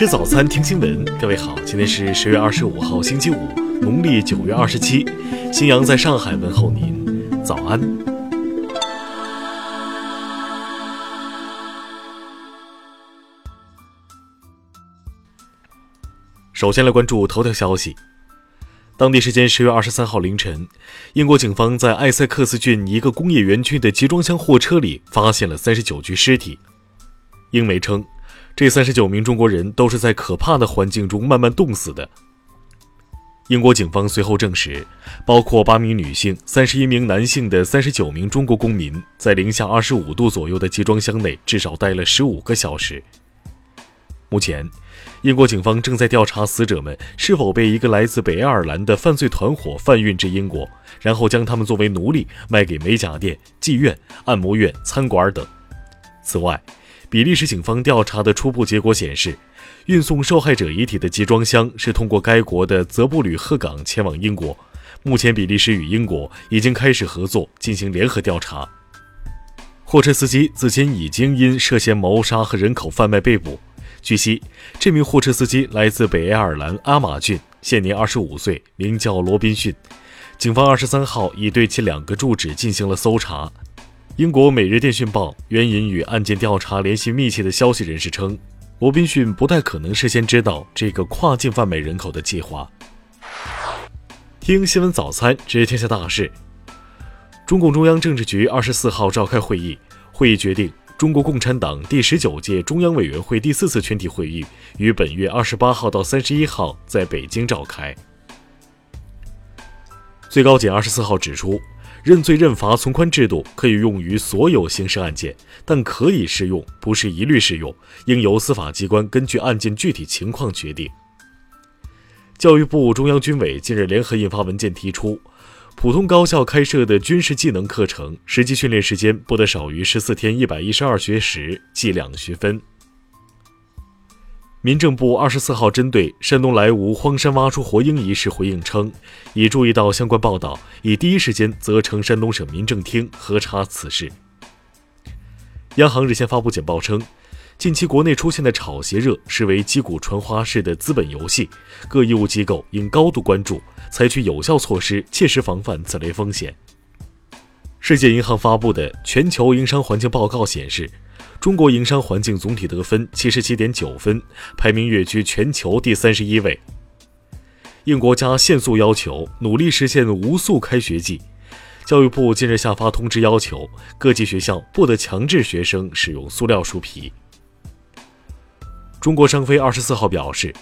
吃早餐，听新闻。各位好，今天是十月二十五号，星期五，农历九月二十七。新阳在上海问候您，早安。首先来关注头条消息。当地时间十月二十三号凌晨，英国警方在埃塞克斯郡一个工业园区的集装箱货车里发现了三十九具尸体。英媒称，这三十九名中国人都是在可怕的环境中慢慢冻死的。英国警方随后证实，包括八名女性、三十一名男性的三十九名中国公民，在零下二十五度左右的集装箱内至少待了十五个小时。目前。英国警方正在调查死者们是否被一个来自北爱尔兰的犯罪团伙贩运至英国，然后将他们作为奴隶卖给美甲店、妓院、按摩院、餐馆等。此外，比利时警方调查的初步结果显示，运送受害者遗体的集装箱是通过该国的泽布吕赫港前往英国。目前，比利时与英国已经开始合作进行联合调查。货车司机此前已经因涉嫌谋杀和人口贩卖被捕。据悉，这名货车司机来自北爱尔兰阿马郡，现年二十五岁，名叫罗宾逊。警方二十三号已对其两个住址进行了搜查。英国《每日电讯报》援引与案件调查联系密切的消息人士称，罗宾逊不太可能事先知道这个跨境贩卖人口的计划。听新闻早餐知天下大事。中共中央政治局二十四号召开会议，会议决定。中国共产党第十九届中央委员会第四次全体会议于本月二十八号到三十一号在北京召开。最高检二十四号指出，认罪认罚从宽制度可以用于所有刑事案件，但可以适用，不是一律适用，应由司法机关根据案件具体情况决定。教育部、中央军委近日联合印发文件提出。普通高校开设的军事技能课程，实际训练时间不得少于十四天一百一十二学时，计两学分。民政部二十四号针对山东莱芜荒山挖出活鹰一事回应称，已注意到相关报道，已第一时间责成山东省民政厅核查此事。央行日前发布简报称。近期国内出现的炒鞋热视为击鼓传花式的资本游戏，各义务机构应高度关注，采取有效措施，切实防范此类风险。世界银行发布的全球营商环境报告显示，中国营商环境总体得分七十七点九分，排名跃居全球第三十一位。应国家限塑要求，努力实现无塑开学季。教育部近日下发通知，要求各级学校不得强制学生使用塑料书皮。中国商飞二十四号表示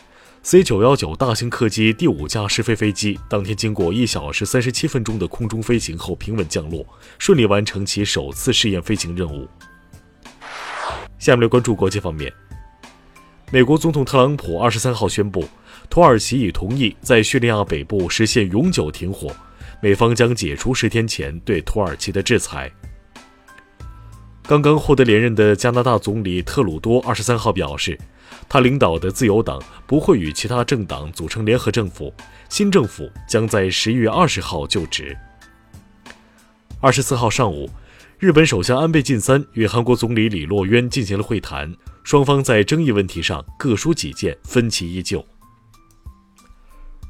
，C 九幺九大型客机第五架试飞飞机当天经过一小时三十七分钟的空中飞行后平稳降落，顺利完成其首次试验飞行任务。下面来关注国际方面，美国总统特朗普二十三号宣布，土耳其已同意在叙利亚北部实现永久停火，美方将解除十天前对土耳其的制裁。刚刚获得连任的加拿大总理特鲁多二十三号表示。他领导的自由党不会与其他政党组成联合政府，新政府将在十一月二十号就职。二十四号上午，日本首相安倍晋三与韩国总理李洛渊进行了会谈，双方在争议问题上各抒己见，分歧依旧。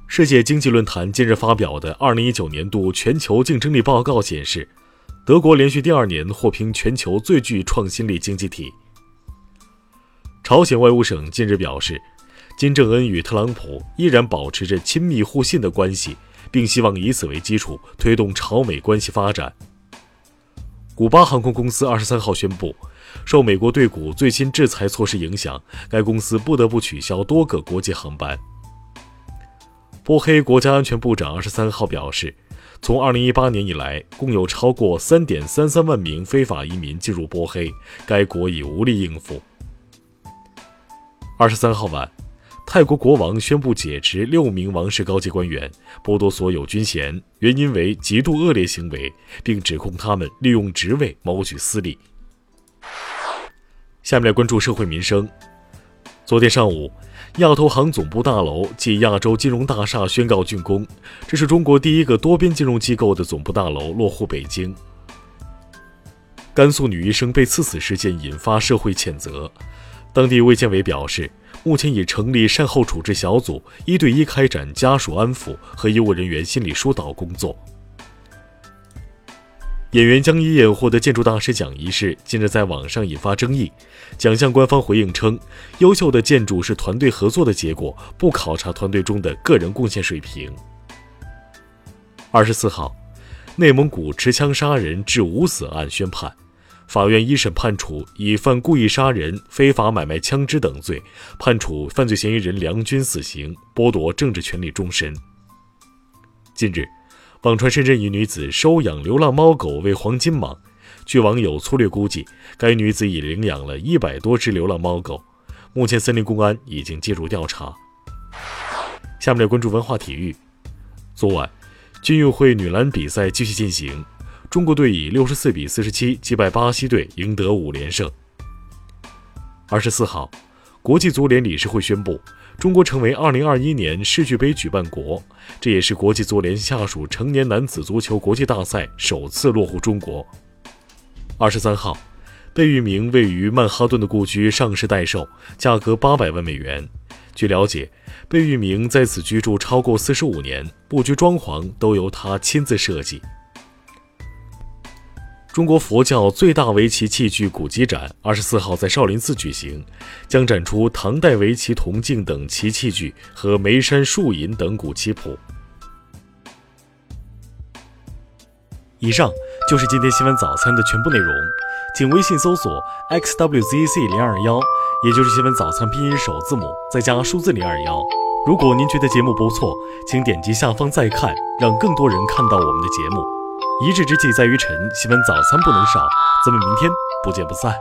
世界经济论坛近日发表的二零一九年度全球竞争力报告显示，德国连续第二年获评全球最具创新力经济体。朝鲜外务省近日表示，金正恩与特朗普依然保持着亲密互信的关系，并希望以此为基础推动朝美关系发展。古巴航空公司二十三号宣布，受美国对古最新制裁措施影响，该公司不得不取消多个国际航班。波黑国家安全部长二十三号表示，从二零一八年以来，共有超过三点三三万名非法移民进入波黑，该国已无力应付。二十三号晚，泰国国王宣布解职六名王室高级官员，剥夺所有军衔，原因为极度恶劣行为，并指控他们利用职位谋取私利。下面来关注社会民生。昨天上午，亚投行总部大楼暨亚洲金融大厦宣告竣工，这是中国第一个多边金融机构的总部大楼落户北京。甘肃女医生被刺死事件引发社会谴责。当地卫健委表示，目前已成立善后处置小组，一对一开展家属安抚和医务人员心理疏导工作。演员江一燕获得建筑大师奖一事近日在网上引发争议，奖项官方回应称，优秀的建筑是团队合作的结果，不考察团队中的个人贡献水平。二十四号，内蒙古持枪杀人致五死案宣判，法院一审判处以犯故意杀人、非法买卖枪支等罪，判处犯罪嫌疑人梁军死刑，剥夺政治权利终身。近日。网传深圳一女子收养流浪猫狗为黄金蟒，据网友粗略估计，该女子已领养了一百多只流浪猫狗。目前，森林公安已经介入调查。下面来关注文化体育。昨晚，军运会女篮比赛继续进行，中国队以六十四比四十七击败巴西队，赢得五连胜。二十四号，国际足联理事会宣布。中国成为2021年世俱杯举办国，这也是国际足联下属成年男子足球国际大赛首次落户中国。二十三号，贝聿铭位于曼哈顿的故居上市待售，价格八百万美元。据了解，贝聿铭在此居住超过四十五年，布局装潢都由他亲自设计。中国佛教最大围棋器具古籍展二十四号在少林寺举行，将展出唐代围棋铜镜等棋器具和眉山树银等古棋谱。以上就是今天新闻早餐的全部内容，请微信搜索 xwzc 零二幺，也就是新闻早餐拼音首字母再加数字零二幺。如果您觉得节目不错，请点击下方再看，让更多人看到我们的节目。一日之计在于晨，新闻早餐不能少，咱们明天不见不散。